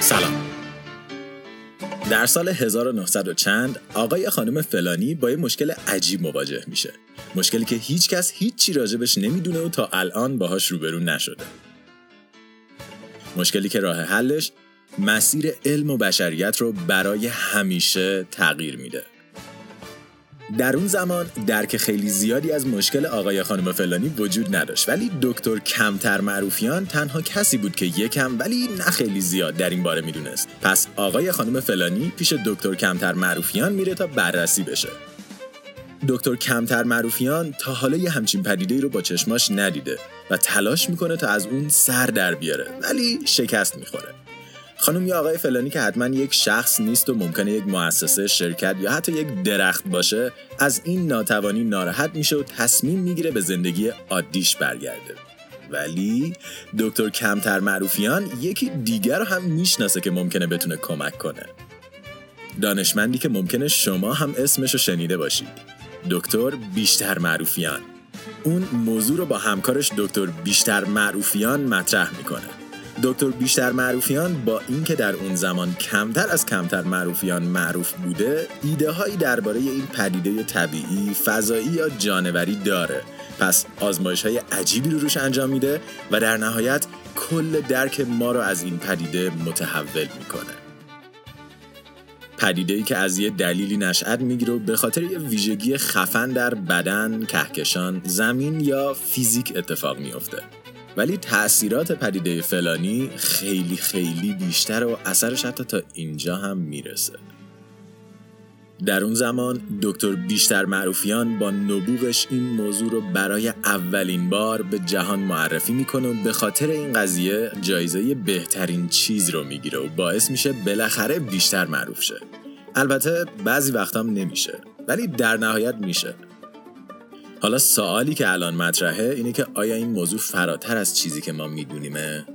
سلام. در سال 1900 چند آقای خانم فلانی با یه مشکل عجیب مواجه میشه. مشکلی که هیچکس هیچی راجبش نمی‌دونه و تا الان باهاش روبرو نشده. مشکلی که راه حلش مسیر علم و بشریت رو برای همیشه تغییر میده. در اون زمان درک خیلی زیادی از مشکل آقای خانم فلانی وجود نداشت. ولی دکتر کمتر معروفیان تنها کسی بود که یکم ولی نه خیلی زیاد در این باره می‌دونست. پس آقای خانم فلانی پیش دکتر کمتر معروفیان میره تا بررسی بشه. دکتر کمتر معروفیان تا حالا یه همچین پدیده رو با چشماش ندیده و تلاش می‌کنه تا از اون سر در بیاره ولی شکست می‌خوره. خانم یا آقای فلانی که حتما یک شخص نیست و ممکنه یک مؤسسه شرکت یا حتی یک درخت باشه از این ناتوانی ناراحت میشه و تصمیم می‌گیره به زندگی عادیش برگرده. ولی دکتر کمتر معروفیان یکی دیگر رو هم می‌شناسه که ممکنه بتونه کمک کنه. دانشمندی که ممکنه شما هم اسمشو شنیده باشید دکتر بیشتر معروفیان. اون موضوع رو با همکارش دکتر بیشتر معروفیان مطرح می‌کنه. دکتر بیشتر معروفیان با اینکه در اون زمان کمتر از کمتر معروفیان معروف بوده ایده هایی درباره این پدیده طبیعی فضایی یا جانوری داره پس آزمایش های عجیبی رو روش انجام میده و در نهایت کل درک ما رو از این پدیده متحول می‌کنه پدیده ای که از یه دلیلی نشأت می‌گیره به خاطر یه ویژگی خفن در بدن، کهکشان، زمین یا فیزیک اتفاق میافته. ولی تاثیرات پدیده فلانی خیلی خیلی بیشتر و اثرش حتی تا اینجا هم می‌رسه. در اون زمان دکتر بیشتر معروفیان با نبوغش این موضوع رو برای اولین بار به جهان معرفی می‌کنه و به خاطر این قضیه جایزه بهترین چیز رو می‌گیره و باعث میشه بالاخره بیشتر معروف شه. البته بعضی وقتام نمیشه ولی در نهایت میشه. حالا سوالی که الان مطرحه اینه که آیا این موضوع فراتر از چیزی که ما میدونیمه؟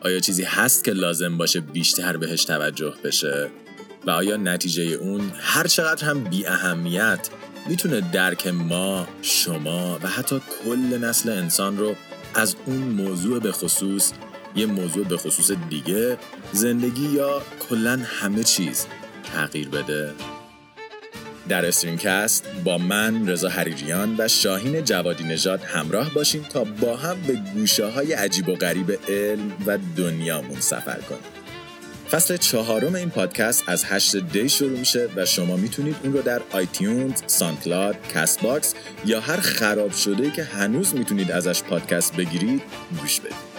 آیا چیزی هست که لازم باشه بیشتر بهش توجه بشه؟ و آیا نتیجه اون هر چقدر هم بی اهمیت می‌تونه درک ما، شما و حتی کل نسل انسان رو از اون موضوع به خصوص یه موضوع به خصوص دیگه زندگی یا کلا همه چیز تغییر بده؟ در StrangeCast با من رضا حریریان و شاهین جوادی نژاد همراه باشیم تا با هم به گوشه های عجیب و غریب علم و دنیامون سفر کنیم فصل چهارم این پادکست از هشت دی شروع میشه و شما می‌تونید اون رو در iTunes، SoundCloud، Castbox یا هر خراب شده که هنوز می‌تونید ازش پادکست بگیرید گوش بدید.